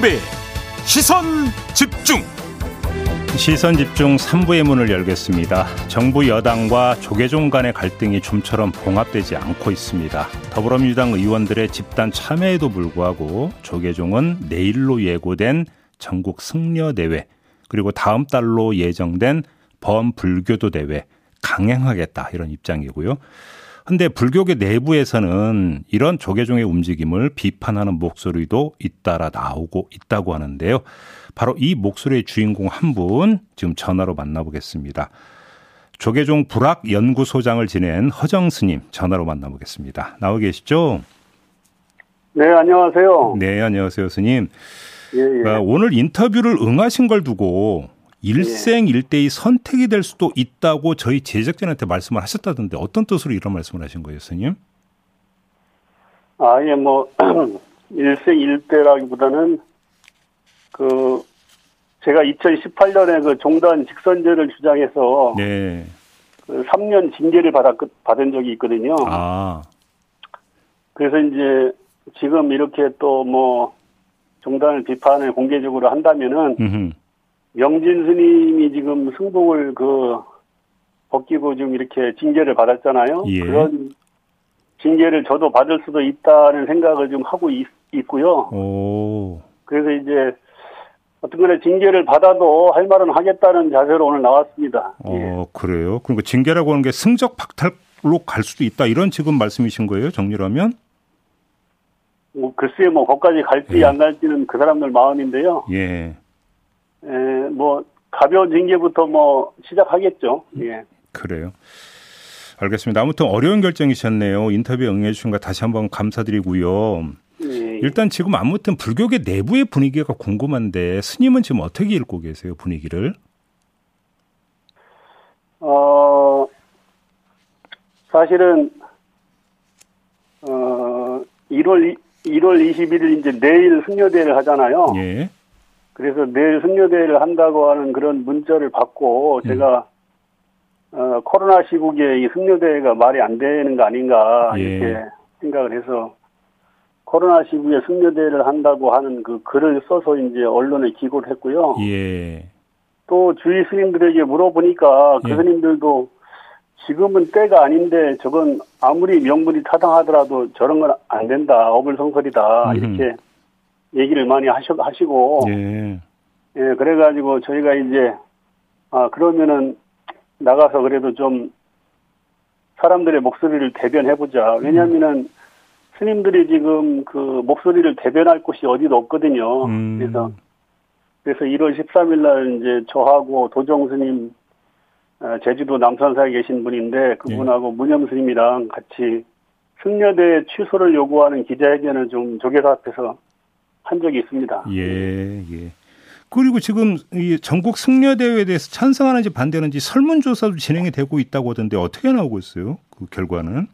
김종배 시선 집중 시선 집중 3부의 문을 열겠습니다. 정부 여당과 조계종 간의 갈등이 좀처럼 봉합되지 않고 있습니다. 더불어민주당 의원들의 집단 참여에도 불구하고 조계종은 내일로 예고된 전국 승려 대회 그리고 다음 달로 예정된 범불교도 대회 강행하겠다 이런 입장이고요. 근데 불교계 내부에서는 이런 조계종의 움직임을 비판하는 목소리도 잇따라 나오고 있다고 하는데요. 바로 이 목소리의 주인공 한 분 지금 전화로 만나보겠습니다. 조계종 불학 연구소장을 지낸 허정 스님 전화로 만나보겠습니다. 나와 계시죠? 네, 안녕하세요. 네, 안녕하세요, 스님. 예, 예. 아, 오늘 인터뷰를 응하신 걸 두고 일생일대의 선택이 될 수도 있다고 저희 제작진한테 말씀을 하셨다던데 어떤 뜻으로 이런 말씀을 하신 거예요, 스님? 아, 예, 뭐, 일생일대라기보다는 그, 제가 2018년에 그 종단 직선제를 주장해서 네. 그 3년 징계를 받았, 받은 적이 있거든요. 아, 그래서 이제 지금 이렇게 또 뭐 종단을 비판을 공개적으로 한다면은 음, 명진 스님이 지금 승복을 그 벗기고 지금 이렇게 징계를 받았잖아요. 예. 그런 징계를 저도 받을 수도 있다는 생각을 좀 하고 있, 있고요. 오, 그래서 이제 어떤 간에 징계를 받아도 할 말은 하겠다는 자세로 오늘 나왔습니다. 예. 어, 그래요? 그러니까 징계라고 하는 게 승적 박탈로 갈 수도 있다 이런 지금 말씀이신 거예요, 정리를 하면? 뭐 글쎄 뭐 거기까지 갈지 예. 안 갈지는 그 사람들 마음인데요. 예, 에, 뭐 가벼운 징계부터 뭐 시작하겠죠. 예. 그래요. 알겠습니다. 아무튼 어려운 결정이셨네요. 인터뷰에 응해 주신 거 다시 한번 감사드리고요. 예. 일단 지금 아무튼 불교계 내부의 분위기가 궁금한데 스님은 지금 어떻게 읽고 계세요 분위기를? 어, 사실은, 어, 1월, 1월 21일 이제 내일 승려대회를 하잖아요. 예, 그래서 내일 승려대회를 한다고 하는 그런 문자를 받고 제가, 어, 코로나 시국에 이 승려대회가 말이 안 되는 거 아닌가, 예. 이렇게 생각을 해서, 코로나 시국에 승려대회를 한다고 하는 그 글을 써서 이제 언론에 기고를 했고요. 예, 또 주위 스님들에게 물어보니까 그 예. 스님들도 지금은 때가 아닌데 저건 아무리 명분이 타당하더라도 저런 건 안 된다 어불성설이다. 이렇게 얘기를 많이 하셔, 하시고. 예, 예 그래가지고 저희가 이제 아 그러면은 나가서 그래도 좀 사람들의 목소리를 대변해보자. 왜냐하면은 스님들이 지금 그 목소리를 대변할 곳이 어디도 없거든요. 음. 그래서 그래서 1월 13일 날 이제 저하고 도정 스님 어, 제주도 남산사에 계신 분인데 그분하고 문염 스님이랑 같이 승려대 취소를 요구하는 기자회견을 좀 조계사 앞에서 한 적이 있습니다. 예, 예. 그리고 지금 이 전국 승려 대회에 대해서 찬성하는지 반대하는지 설문 조사도 진행이 되고 있다고 하던데 어떻게 나오고 있어요? 그 결과는?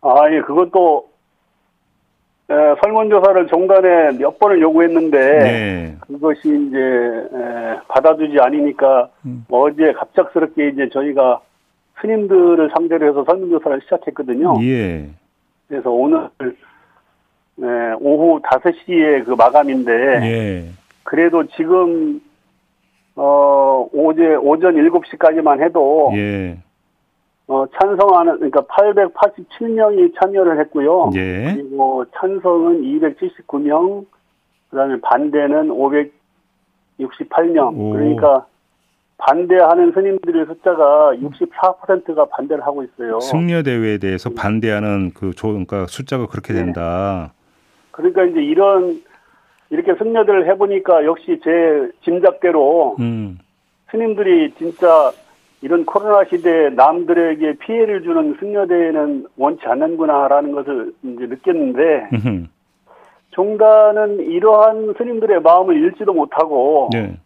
아, 예, 그것도 에, 설문조사를 종단에 몇 번을 요구했는데 네. 그것이 이제 에, 받아주지 않으니까 음. 어제 갑작스럽게 이제 저희가 스님들을 상대로 해서 설문조사를 시작했거든요. 예. 그래서 오늘 네, 오후 5시에 그 마감인데 예. 그래도 지금 어 어제 오전 7시까지만 해도 예. 어 찬성하는 그러니까 887명이 참여를 했고요. 예. 그리고 찬성은 279명, 그다음에 반대는 568명. 오. 그러니까 반대하는 스님들의 숫자가 64%가 반대를 하고 있어요. 승려 대회에 대해서 반대하는 그 조, 그러니까 숫자가 그렇게 네. 된다. 그러니까 이제 이런 이렇게 승려들을 해보니까 역시 제 짐작대로 음. 스님들이 진짜 이런 코로나 시대에 남들에게 피해를 주는 승려대회는 원치 않는구나라는 것을 이제 느꼈는데 음흠. 종단은 이러한 스님들의 마음을 읽지도 못하고 네.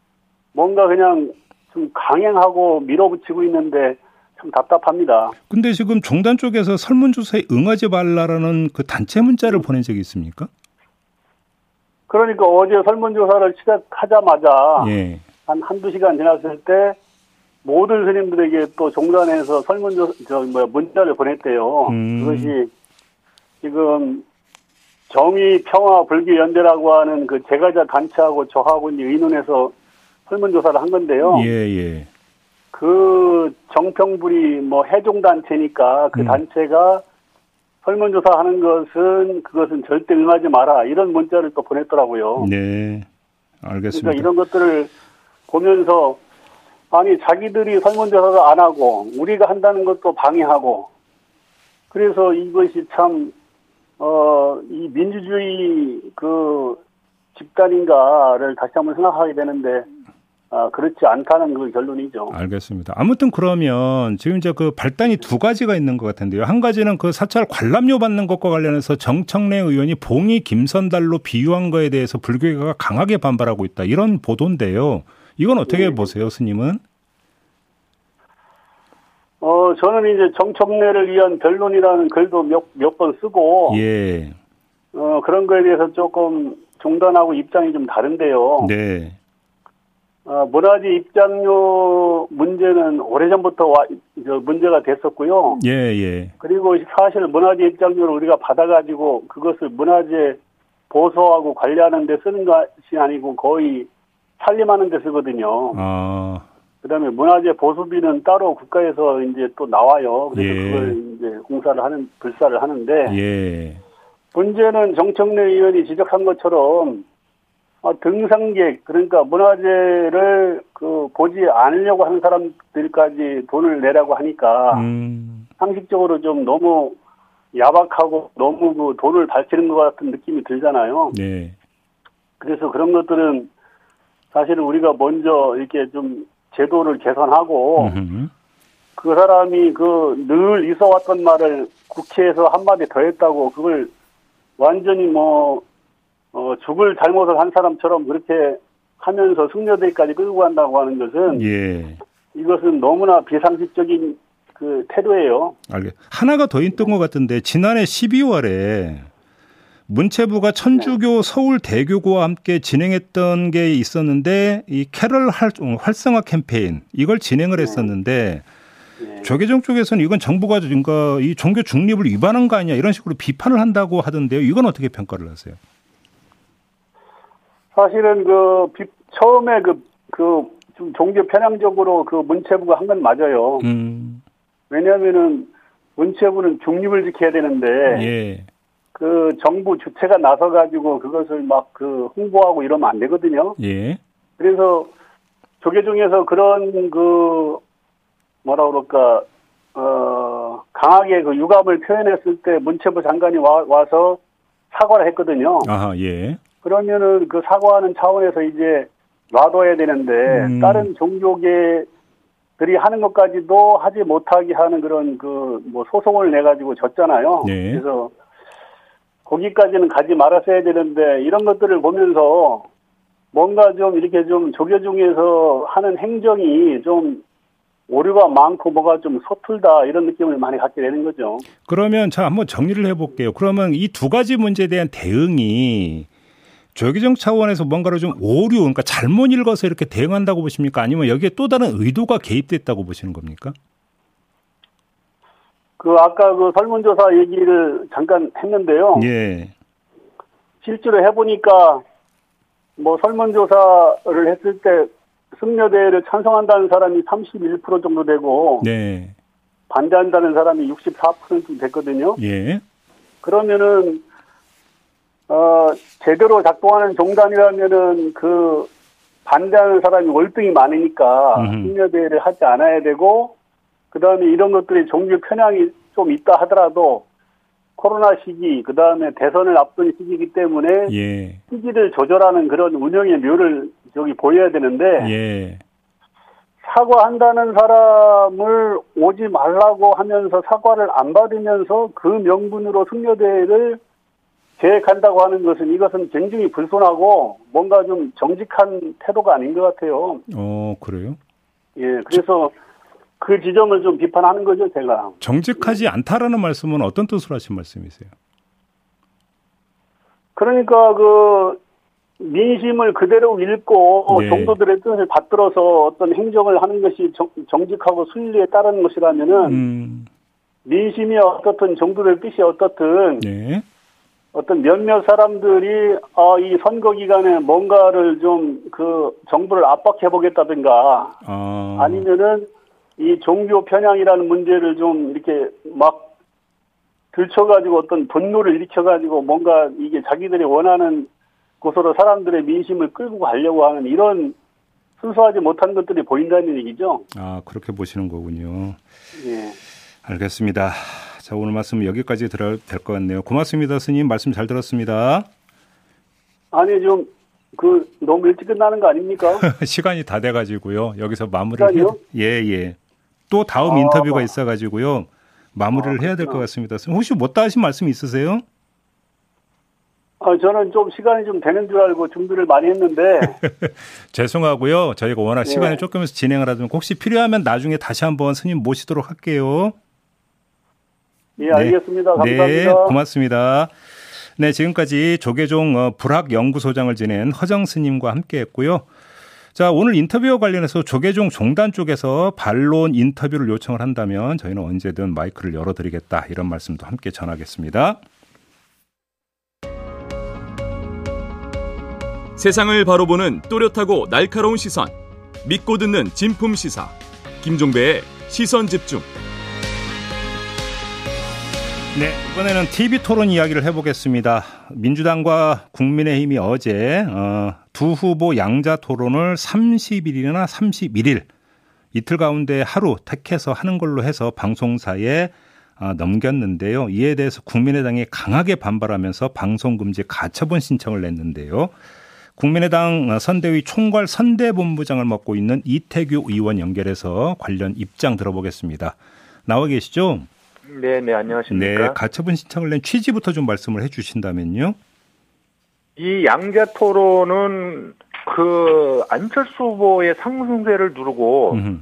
뭔가 그냥 좀 강행하고 밀어붙이고 있는데 참 답답합니다. 근데 지금 종단 쪽에서 설문조사에 응하지 말라라는 그 단체 문자를 보낸 적이 있습니까? 그러니까 어제 설문조사를 시작하자마자 예. 한 한두 시간 지났을 때 모든 스님들에게 또 종단에서 설문조 저 뭐야 문자를 보냈대요. 음. 그것이 지금 정의 평화 불교 연대라고 하는 그 제가자 단체하고 저하고 이제 의논해서 설문조사를 한 건데요. 예, 예. 그 정평불이 뭐 해종 단체니까 그 음. 단체가 설문조사 하는 것은 그것은 절대 응하지 마라 이런 문자를 또 보냈더라고요. 네. 알겠습니다. 그러니까 이런 것들을 보면서 아니 자기들이 설문조사도 안 하고 우리가 한다는 것도 방해하고 그래서 이것이 참 어 이 민주주의 그 집단인가를 다시 한번 생각하게 되는데 아 그렇지 않다는 그 결론이죠. 알겠습니다. 아무튼 그러면 지금 이제 그 발단이 두 가지가 있는 것 같은데요. 한 가지는 그 사찰 관람료 받는 것과 관련해서 정청래 의원이 봉이 김선달로 비유한 거에 대해서 불교계가 강하게 반발하고 있다. 이런 보도인데요. 이건 어떻게 네. 보세요, 스님은? 어 저는 이제 정청래를 위한 변론이라는 글도 몇 몇 번 쓰고 예. 어 그런 거에 대해서 조금 종단하고 입장이 좀 다른데요. 네. 어, 문화재 입장료 문제는 오래전부터 와, 저 문제가 됐었고요. 예, 예. 그리고 사실 문화재 입장료를 우리가 받아가지고 그것을 문화재 보수하고 관리하는 데 쓰는 것이 아니고 거의 살림하는 데 쓰거든요. 아, 그 다음에 문화재 보수비는 따로 국가에서 이제 또 나와요. 그래서 예. 그걸 이제 공사를 하는 불사를 하는데 예. 문제는 정청래 의원이 지적한 것처럼 어, 등산객 그러니까 문화재를 그 보지 않으려고 하는 사람들까지 돈을 내라고 하니까 음, 상식적으로 좀 너무 야박하고 너무 그 돈을 밝히는 것 같은 느낌이 들잖아요. 네. 그래서 그런 것들은 사실은 우리가 먼저 이렇게 좀 제도를 개선하고 음흠. 그 사람이 그 늘 있어왔던 말을 국회에서 한마디 더 했다고 그걸 완전히 뭐, 어, 죽을 잘못을 한 사람처럼 그렇게 하면서 승려대까지 끌고 간다고 하는 것은 예. 이것은 너무나 비상식적인 그 태도예요. 알겠. 하나가 더 있던 것 같은데 지난해 12월에 문체부가 천주교 서울 대교구와 함께 진행했던 게 있었는데 이 캐럴 활, 활성화 캠페인 이걸 진행을 했었는데 예. 조계종 쪽에서는 이건 정부가 그러니까 이 종교 중립을 위반한 거 아니냐 이런 식으로 비판을 한다고 하던데요. 이건 어떻게 평가를 하세요? 사실은 그 비- 처음에 그, 그, 좀 종교 편향적으로 그 문체부가 한 건 맞아요. 음, 왜냐하면은 문체부는 중립을 지켜야 되는데 예, 그 정부 주체가 나서 가지고 그것을 막 그 홍보하고 이러면 안 되거든요. 예, 그래서 조계종에서 그런 그 뭐라 그럴까 어 강하게 그 유감을 표현했을 때 문체부 장관이 와, 와서 사과를 했거든요. 아하, 예, 그러면은 그 사과하는 차원에서 이제 놔둬야 되는데 음. 다른 종교계들이 하는 것까지도 하지 못하게 하는 그런 그 뭐 소송을 내 가지고 졌잖아요. 네. 그래서 거기까지는 가지 말았어야 되는데 이런 것들을 보면서 뭔가 좀 이렇게 좀 조교 중에서 하는 행정이 좀 오류가 많고 뭐가 좀 서툴다 이런 느낌을 많이 갖게 되는 거죠. 그러면 자 한번 정리를 해볼게요. 그러면 이 두 가지 문제에 대한 대응이 조계종 차원에서 뭔가를 좀 오류, 그러니까 잘못 읽어서 이렇게 대응한다고 보십니까? 아니면 여기에 또 다른 의도가 개입됐다고 보시는 겁니까? 그 아까 그 설문조사 얘기를 잠깐 했는데요. 예, 실제로 해보니까 뭐 설문조사를 했을 때 승려대회를 찬성한다는 사람이 31% 정도 되고 네, 반대한다는 사람이 64% 됐거든요. 예, 그러면은 어 제대로 작동하는 종단이라면은 그 반대하는 사람이 월등히 많으니까. 승려대회를 하지 않아야 되고 그 다음에 이런 것들이 종교 편향이 좀 있다 하더라도 코로나 시기 그 다음에 대선을 앞둔 시기이기 때문에 예, 시기를 조절하는 그런 운영의 묘를 저기 보여야 되는데 예, 사과한다는 사람을 오지 말라고 하면서 사과를 안 받으면서 그 명분으로 승려대회를 계획한다고 하는 것은 이것은 굉장히 불손하고 뭔가 좀 정직한 태도가 아닌 것 같아요. 어 그래요? 예, 그래서 그 지점을 좀 비판하는 거죠, 제가. 정직하지 않다라는 말씀은 어떤 뜻으로 하신 말씀이세요? 그러니까 그 민심을 그대로 읽고 네. 종도들의 뜻을 받들어서 어떤 행정을 하는 것이 정, 정직하고 순리에 따르는 것이라면은 음, 민심이 어떻든 종도들 뜻이 어떻든 네, 어떤 몇몇 사람들이 어, 이 선거 기간에 뭔가를 좀 그 정부를 압박해 보겠다든가 어. 아니면은 이 종교 편향이라는 문제를 좀 이렇게 막 들춰가지고 어떤 분노를 일으켜가지고 뭔가 이게 자기들이 원하는 곳으로 사람들의 민심을 끌고 가려고 하는 이런 순수하지 못한 것들이 보인다는 얘기죠. 아, 그렇게 보시는 거군요. 예. 알겠습니다. 자, 오늘 말씀 여기까지 들어야 될 것 같네요. 고맙습니다, 스님. 말씀 잘 들었습니다. 아니 좀 그 너무 일찍 끝나는 거 아닙니까? 시간이 다 돼가지고요. 여기서 마무리를 시간이요? 예, 예. 또 다음 아. 인터뷰가 있어가지고요. 마무리를 아, 해야 될 것. 같습니다. 혹시 못다 하신 말씀 있으세요? 아, 저는 좀 시간이 좀 되는 줄 알고 준비를 많이 했는데 죄송하고요. 저희가 워낙 네. 시간이 조금 있어 진행을 하다 보니까 혹시 필요하면 나중에 다시 한번 스님 모시도록 할게요. 예 알겠습니다. 감사합니다. 네, 고맙습니다. 네, 지금까지 조계종 어, 불학연구소장을 지낸 허정 스님과 함께 했고요. 자, 오늘 인터뷰와 관련해서 조계종 종단 쪽에서 반론 인터뷰를 요청을 한다면 저희는 언제든 마이크를 열어드리겠다 이런 말씀도 함께 전하겠습니다. 세상을 바로 보는 또렷하고 날카로운 시선 믿고 듣는 진품 시사 김종배의 시선 집중 네, 이번에는 TV 토론 이야기를 해보겠습니다. 민주당과 국민의힘이 어제 어, 두 후보 양자 토론을 30일이나 31일 이틀 가운데 하루 택해서 하는 걸로 해서 방송사에 아, 넘겼는데요. 이에 대해서 국민의당이 강하게 반발하면서 방송금지 가처분 신청을 냈는데요. 국민의당 선대위 총괄 선대본부장을 맡고 있는 이태규 의원 연결해서 관련 입장 들어보겠습니다. 나와 계시죠? 네, 네, 안녕하십니까. 네, 가처분 신청을 낸 취지부터 좀 말씀을 해 주신다면요. 이 양자 토론은 그 안철수 후보의 상승세를 누르고 음흠.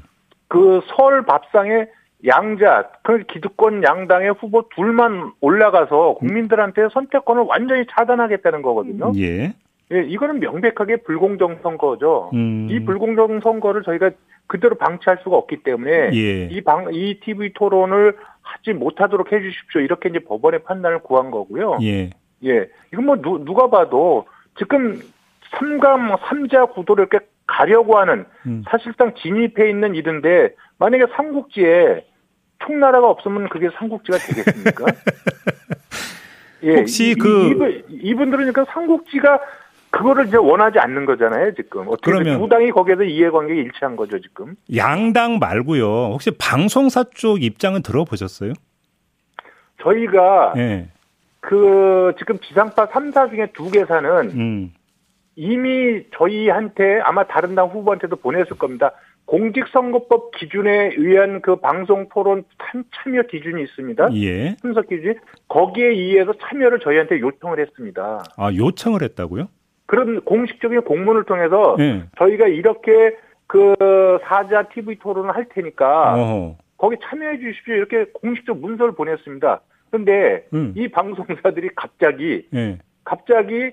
그 서울 밥상에 양자, 그 기득권 양당의 후보 둘만 올라가서 국민들한테 선택권을 완전히 차단하겠다는 거거든요. 예. 예, 이거는 명백하게 불공정 선거죠. 음. 이 불공정 선거를 저희가 그대로 방치할 수가 없기 때문에 예. 이 방, 이 TV 토론을 하지 못하도록 해 주십시오. 이렇게 이제 법원의 판단을 구한 거고요. 예. 예. 이건 뭐 누, 누가 봐도 지금 삼감 삼자 구도를 이렇게 가려고 하는 음. 사실상 진입해 있는 일인데 만약에 삼국지에 총나라가 없으면 그게 삼국지가 되겠습니까? 예. 혹시 이- 그- 이분, 이분들은 그러니까 삼국지가 그거를 이제 원하지 않는 거잖아요, 지금. 어떻게 그러면- 두 당이 거기에서 이해관계가 일치한 거죠, 지금. 양당 말고요. 혹시 방송사 쪽 입장은 들어보셨어요? 저희가 예. 그 지금 지상파 3사 중에 두 개사는 음. 이미 저희한테 아마 다른 당 후보한테도 보냈을 겁니다. 공직선거법 기준에 의한 그 방송 토론 참, 참여 기준이 있습니다. 예. 순서 기준 거기에 의해서 참여를 저희한테 요청을 했습니다. 아, 요청을 했다고요? 그런 공식적인 공문을 통해서 예. 저희가 이렇게 그 사자 TV 토론을 할 테니까 어허. 거기 참여해 주십시오 이렇게 공식적 문서를 보냈습니다. 그런데 음. 이 방송사들이 갑자기 예. 갑자기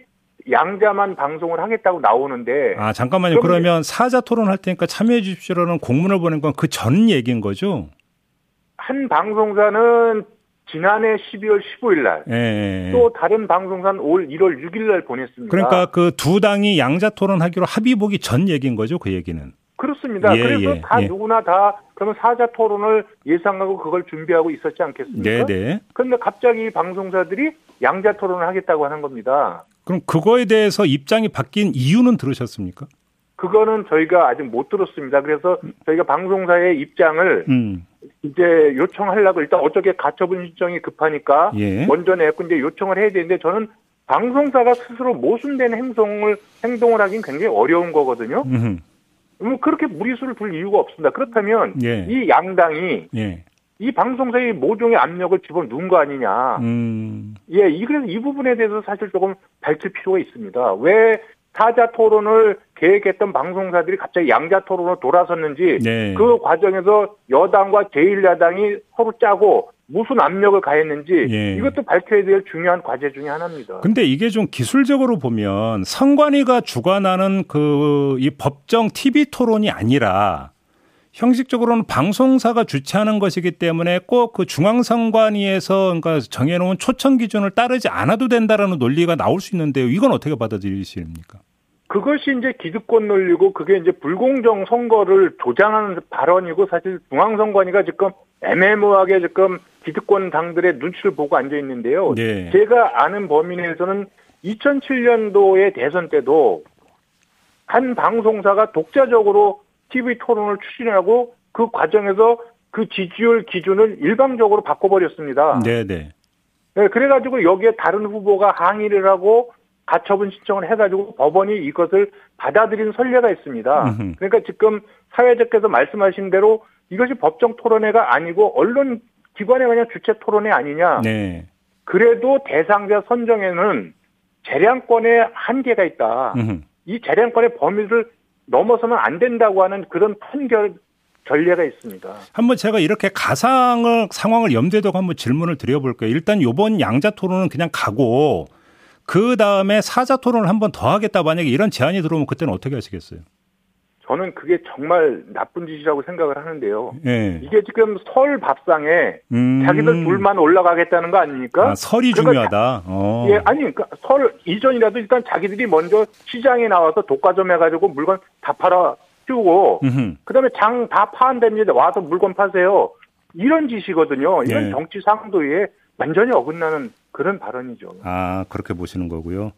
양자만 방송을 하겠다고 나오는데 아, 잠깐만요. 그러면 사자 토론 할 테니까 참여해 주십시오라는 공문을 보낸 건 그 전 얘기인 거죠? 한 방송사는 지난해 12월 15일 날, 예. 또 다른 방송사는 올 1월 6일 날 보냈습니다. 그러니까 그 두 당이 양자 토론하기로 합의 보기 전 얘기인 거죠, 그 얘기는. 그렇습니다. 예, 그래서 예, 다 예. 누구나 다 그러면 사자 토론을 예상하고 그걸 준비하고 있었지 않겠습니까? 네, 네. 그런데 갑자기 방송사들이 양자 토론을 하겠다고 하는 겁니다. 그럼 그거에 대해서 입장이 바뀐 이유는 들으셨습니까? 그거는 저희가 아직 못 들었습니다. 그래서 저희가 방송사의 입장을 음. 이제 요청하려고 일단 어저께 가처분 신청이 급하니까 예. 먼저 냈고 이제 요청을 해야 되는데 저는 방송사가 스스로 모순된 행동을 행동을 하긴 굉장히 어려운 거거든요. 음흠. 뭐 그렇게 무리수를 둘 이유가 없습니다. 그렇다면 예. 이 양당이 예. 이 방송사의 모종의 압력을 집어넣은 거 아니냐. 음. 예, 이 그래서 이 부분에 대해서 사실 조금 밝힐 필요가 있습니다. 왜 사자 토론을 계획했던 방송사들이 갑자기 양자 토론으로 돌아섰는지 네. 그 과정에서 여당과 제1야당이 서로 짜고 무슨 압력을 가했는지 예. 이것도 밝혀야 될 중요한 과제 중에 하나입니다. 근데 이게 좀 기술적으로 보면 선관위가 주관하는 그 이 법정 TV 토론이 아니라 형식적으로는 방송사가 주최하는 것이기 때문에 꼭 그 중앙선관위에서 그러니까 정해놓은 초청 기준을 따르지 않아도 된다라는 논리가 나올 수 있는데요. 이건 어떻게 받아들이십니까? 그것이 이제 기득권 논리고 그게 이제 불공정 선거를 조장하는 발언이고 사실 중앙선관위가 지금 애매모호하게 지금 기득권 당들의 눈치를 보고 앉아 있는데요. 네. 제가 아는 범위 내에서는 2007년도의 대선 때도 한 방송사가 독자적으로 TV 토론을 추진하고 그 과정에서 그 지지율 기준을 일방적으로 바꿔버렸습니다. 네, 네. 네, 그래가지고 여기에 다른 후보가 항의를 하고 가처분 신청을 해가지고 법원이 이것을 받아들인 선례가 있습니다. 그러니까 지금 사회자께서 말씀하신 대로 이것이 법정 토론회가 아니고 언론 기관의 그냥 주체 토론회 아니냐. 네. 그래도 대상자 선정에는 재량권의 한계가 있다. 음흠. 이 재량권의 범위를 넘어서면 안 된다고 하는 그런 판결 전례가 있습니다. 한번 제가 이렇게 가상을 상황을 염두에 두고 한번 질문을 드려볼게요. 일단 요번 양자 토론은 그냥 가고 그 다음에 사자 토론을 한 번 더 하겠다 만약에 이런 제안이 들어오면 그때는 어떻게 하시겠어요? 저는 그게 정말 나쁜 짓이라고 생각을 하는데요. 예. 이게 지금 설 밥상에 음. 자기들 둘만 올라가겠다는 거 아닙니까? 아, 설이 그러니까 중요하다. 어. 예, 아니, 그러니까 설 이전이라도 일단 자기들이 먼저 시장에 나와서 독과점 해가지고 물건 다 팔아 띄우고, 음흠. 그 다음에 장 다 파한답니다. 와서 물건 파세요. 이런 짓이거든요. 이런 예. 정치 상도에 완전히 어긋나는 그런 발언이죠. 아, 그렇게 보시는 거고요.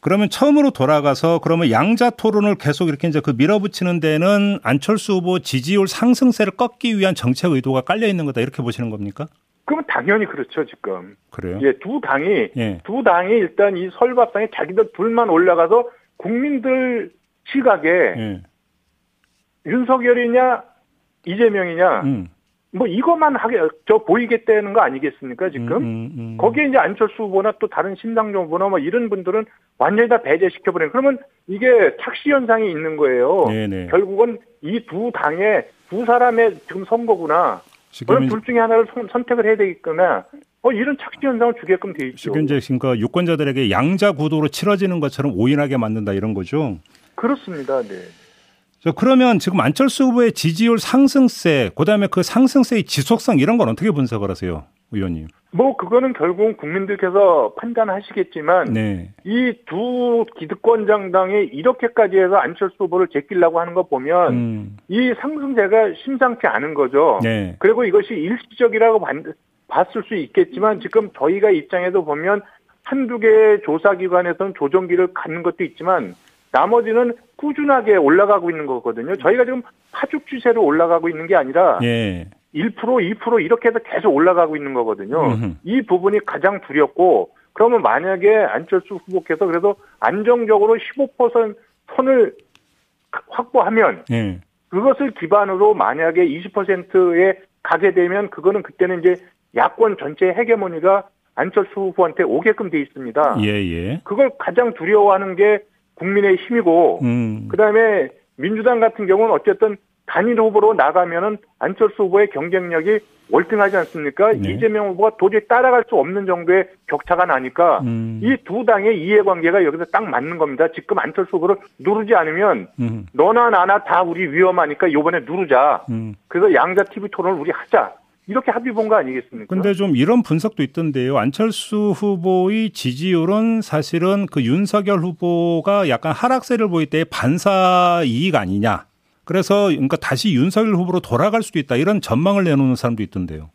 그러면 처음으로 돌아가서 그러면 양자 토론을 계속 이렇게 이제 그 밀어붙이는 데는 안철수 후보 지지율 상승세를 꺾기 위한 정책 의도가 깔려 있는 거다 이렇게 보시는 겁니까? 그러면 당연히 그렇죠, 지금. 그래요? 예, 두 당이, 예. 두 당이 일단 이 설밥상에 자기들 둘만 올라가서 국민들 시각에 예. 윤석열이냐, 이재명이냐, 음. 뭐 이것만 하게, 저 보이겠다는 거 아니겠습니까, 지금? 음, 음, 음. 거기에 이제 안철수 후보나 또 다른 신당정 후보나 뭐 이런 분들은 완전히 다 배제시켜 버리는 그러면 이게 착시 현상이 있는 거예요. 네네. 결국은 이 두 당의 두 사람의 지금 선거구나. 지금 둘 중에 하나를 선- 선택을 해야 되겠거나 어 이런 착시 현상을 주게끔 돼 있죠. 지금 이제 그러니까 유권자들에게 양자 구도로 치러지는 것처럼 오인하게 만든다 이런 거죠. 그렇습니다. 네. 자, 그러면 지금 안철수 후보의 지지율 상승세, 그다음에 그 상승세의 지속성 이런 건 어떻게 분석을 하세요, 의원님? 뭐 그거는 결국은 국민들께서 판단하시겠지만 네. 이두 기득권 장당이 이렇게까지 해서 안철수 후보를 제끼려고 하는 거 보면 음. 이 상승세가 심상치 않은 거죠. 네. 그리고 이것이 일시적이라고 반- 봤을 수 있겠지만 지금 저희가 입장에서 보면 한두 개의 조사기관에서는 조정기를 갖는 것도 있지만 나머지는 꾸준하게 올라가고 있는 거거든요. 저희가 지금 파죽 추세로 올라가고 있는 게 아니라 예. 1% 2% 이렇게 해서 계속 올라가고 있는 거거든요. 음흠. 이 부분이 가장 두렵고 그러면 만약에 안철수 후보께서 그래서 안정적으로 15% 선을 확보하면 예. 그것을 기반으로 만약에 20%에 가게 되면 그거는 그때는 이제 야권 전체 헤게모니가 안철수 후보한테 오게끔 돼 있습니다. 예, 예. 그걸 가장 두려워하는 게 국민의 힘이고 음. 그다음에 민주당 같은 경우는 어쨌든 단일 후보로 나가면은 안철수 후보의 경쟁력이 월등하지 않습니까? 네. 이재명 후보가 도저히 따라갈 수 없는 정도의 격차가 나니까 음. 이두 당의 이해관계가 여기서 딱 맞는 겁니다. 지금 안철수 후보를 누르지 않으면 음. 너나 나나 다 우리 위험하니까 요번에 누르자. 음. 그래서 양자 TV 토론을 우리 하자. 이렇게 합의 본 거 아니겠습니까? 근데 좀 이런 분석도 있던데요. 안철수 후보의 지지율은 사실은 그 윤석열 후보가 약간 하락세를 보일 때 반사 이익 아니냐. 그래서 그러니까 다시 윤석열 후보로 돌아갈 수도 있다. 이런 전망을 내놓는 사람도 있던데요.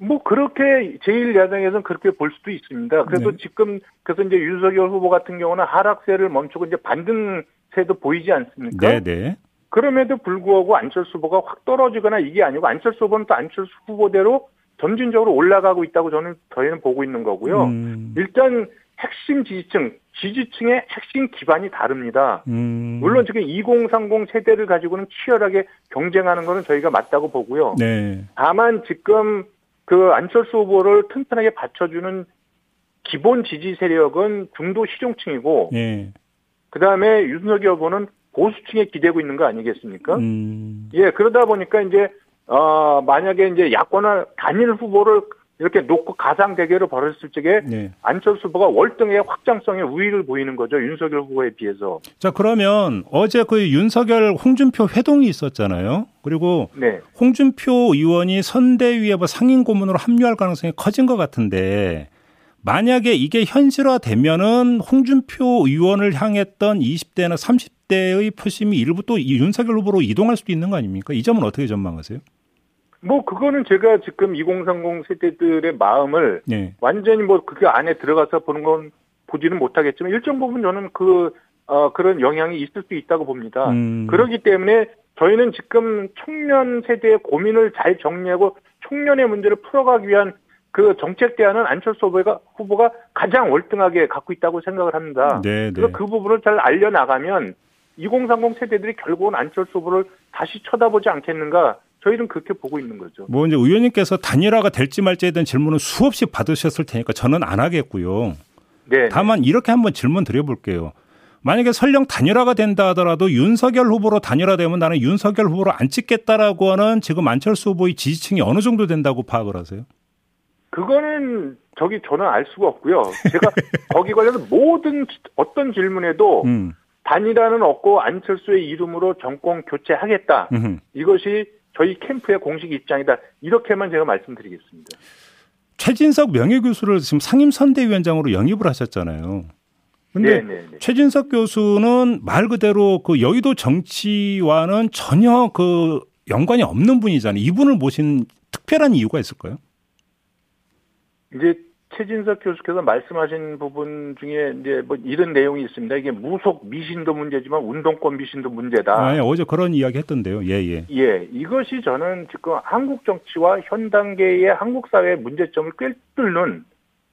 뭐 그렇게 제1야당에서는 그렇게 볼 수도 있습니다. 그래서 네. 지금 그래서 이제 윤석열 후보 같은 경우는 하락세를 멈추고 이제 반등세도 보이지 않습니까? 네, 네. 그럼에도 불구하고 안철수 후보가 확 떨어지거나 이게 아니고 안철수 후보는 또 안철수 후보대로 점진적으로 올라가고 있다고 저는 저희는 보고 있는 거고요. 음. 일단 핵심 지지층, 지지층의 핵심 기반이 다릅니다. 음. 물론 지금 2030 세대를 가지고는 치열하게 경쟁하는 것은 저희가 맞다고 보고요. 네. 다만 지금 그 안철수 후보를 튼튼하게 받쳐주는 기본 지지 세력은 중도 실용층이고 예. 그 다음에 윤석열 후보는 보수층에 기대고 있는 거 아니겠습니까? 음. 예, 그러다 보니까 이제 어 만약에 이제 야권을 단일 후보를 이렇게 놓고 가상 대결을 벌였을 적에 네. 안철수 후보가 월등의 확장성의 우위를 보이는 거죠. 윤석열 후보에 비해서. 자, 그러면 어제 그 윤석열 홍준표 회동이 있었잖아요. 그리고 네. 홍준표 의원이 선대위에 뭐 상임 고문으로 합류할 가능성이 커진 것 같은데 만약에 이게 현실화되면은 홍준표 의원을 향했던 20대나 30대 의 표심이 일부 또이 윤석열 후보로 이동할 수도 있는 거 아닙니까? 이 점은 어떻게 전망하세요? 뭐 그거는 제가 지금 2030 세대들의 마음을 네. 완전히 뭐그 안에 들어가서 보는 건 보지는 못하겠지만 일정 부분 저는 그 어, 그런 영향이 있을 수 있다고 봅니다. 음. 그렇기 때문에 저희는 지금 청년 세대의 고민을 잘 정리하고 청년의 문제를 풀어가기 위한 그 정책 대안은 안철수 후보가, 후보가 가장 월등하게 갖고 있다고 생각을 합니다. 네, 네. 그래서 그 부분을 잘 알려나가면 2030 세대들이 결국은 안철수 후보를 다시 쳐다보지 않겠는가 저희는 그렇게 보고 있는 거죠. 뭐 이제 의원님께서 단일화가 될지 말지에 대한 질문은 수없이 받으셨을 테니까 저는 안 하겠고요. 네. 다만 이렇게 한번 질문 드려볼게요. 만약에 설령 단일화가 된다 하더라도 윤석열 후보로 단일화되면 나는 윤석열 후보로 안 찍겠다라고 하는 지금 안철수 후보의 지지층이 어느 정도 된다고 파악을 하세요? 그거는 저기 저는 알 수가 없고요. 제가 거기 관련해서 모든 어떤 질문에도 음. 단일화는 없고 안철수의 이름으로 정권 교체하겠다. 음흠. 이것이 저희 캠프의 공식 입장이다. 이렇게만 제가 말씀드리겠습니다. 최진석 명예교수를 지금 상임선대위원장으로 영입을 하셨잖아요. 근데 네, 네, 네. 최진석 교수는 말 그대로 그 여의도 정치와는 전혀 그 연관이 없는 분이잖아요. 이분을 모신 특별한 이유가 있을까요? 이제 최진석 교수께서 말씀하신 부분 중에 이제 뭐 이런 내용이 있습니다. 이게 무속 미신도 문제지만 운동권 미신도 문제다. 아, 예, 어제 그런 이야기 했던데요. 예, 예. 예, 이것이 저는 지금 한국 정치와 현 단계의 한국 사회의 문제점을 꿰뚫는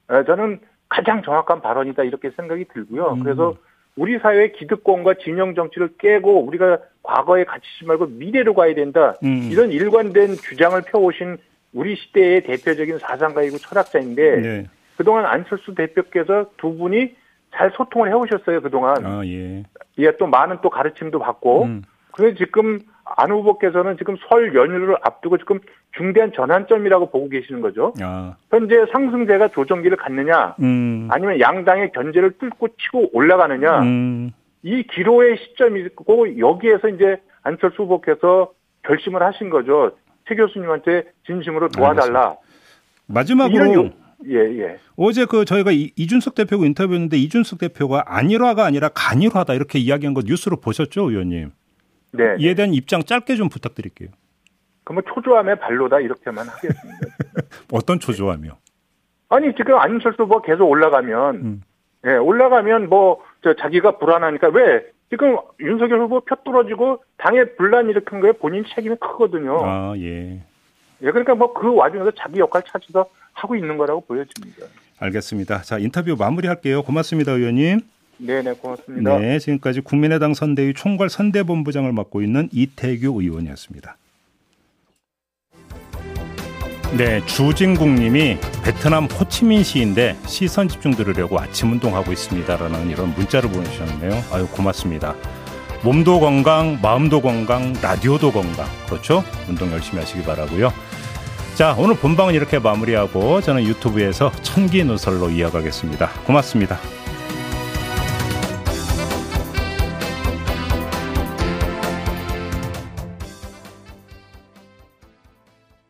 어, 저는 가장 정확한 발언이다 이렇게 생각이 들고요. 음. 그래서 우리 사회의 기득권과 진영 정치를 깨고 우리가 과거에 갇히지 말고 미래로 가야 된다. 음. 이런 일관된 주장을 펴오신 우리 시대의 대표적인 사상가이고 철학자인데 네. 그동안 안철수 대표께서 두 분이 잘 소통을 해오셨어요 그동안. 아, 예. 예, 또 많은 또 가르침도 받고. 음. 그래서 지금 안 후보께서는 지금 설 연휴를 앞두고 지금 중대한 전환점이라고 보고 계시는 거죠. 아, 현재 상승세가 조정기를 갖느냐, 음. 아니면 양당의 견제를 뚫고 치고 올라가느냐, 음. 이 기로의 시점이고 여기에서 이제 안철수 후보께서 결심을 하신 거죠. 최 교수님한테 진심으로 도와달라. 마지막으로 이런 요- 예, 예. 어제 그 저희가 이- 이준석 대표가 인터뷰했는데 이준석 대표가 안일화가 아니라 간일화다 이렇게 이야기한 거 뉴스로 보셨죠, 의원님? 네. 이에 대한 입장 짧게 좀 부탁드릴게요. 그러면 초조함의 발로다 이렇게만 하겠습니다. 어떤 초조하며? 아니 지금 안철수 후보가 계속 올라가면 음. 예, 올라가면 뭐 저 자기가 불안하니까 왜 지금 윤석열 후보 표 떨어지고 당에 분란 일으킨 거에 본인 책임이 크거든요. 아, 예. 예, 그러니까 뭐 그 와중에서 자기 역할 찾아서 하고 있는 거라고 보여집니다. 알겠습니다. 자, 인터뷰 마무리할게요. 고맙습니다, 의원님. 네, 네, 고맙습니다. 네, 지금까지 국민의당 선대위 총괄 선대본부장을 맡고 있는 이태규 의원이었습니다. 네, 주진국 님이 베트남 호치민 시인데 시선 집중 들으려고 아침 운동하고 있습니다라는 이런 문자를 보내주셨네요. 아유, 고맙습니다. 몸도 건강, 마음도 건강, 라디오도 건강. 그렇죠? 운동 열심히 하시기 바라고요. 자, 오늘 본방은 이렇게 마무리하고 저는 유튜브에서 천기 누설로 이어가겠습니다. 고맙습니다.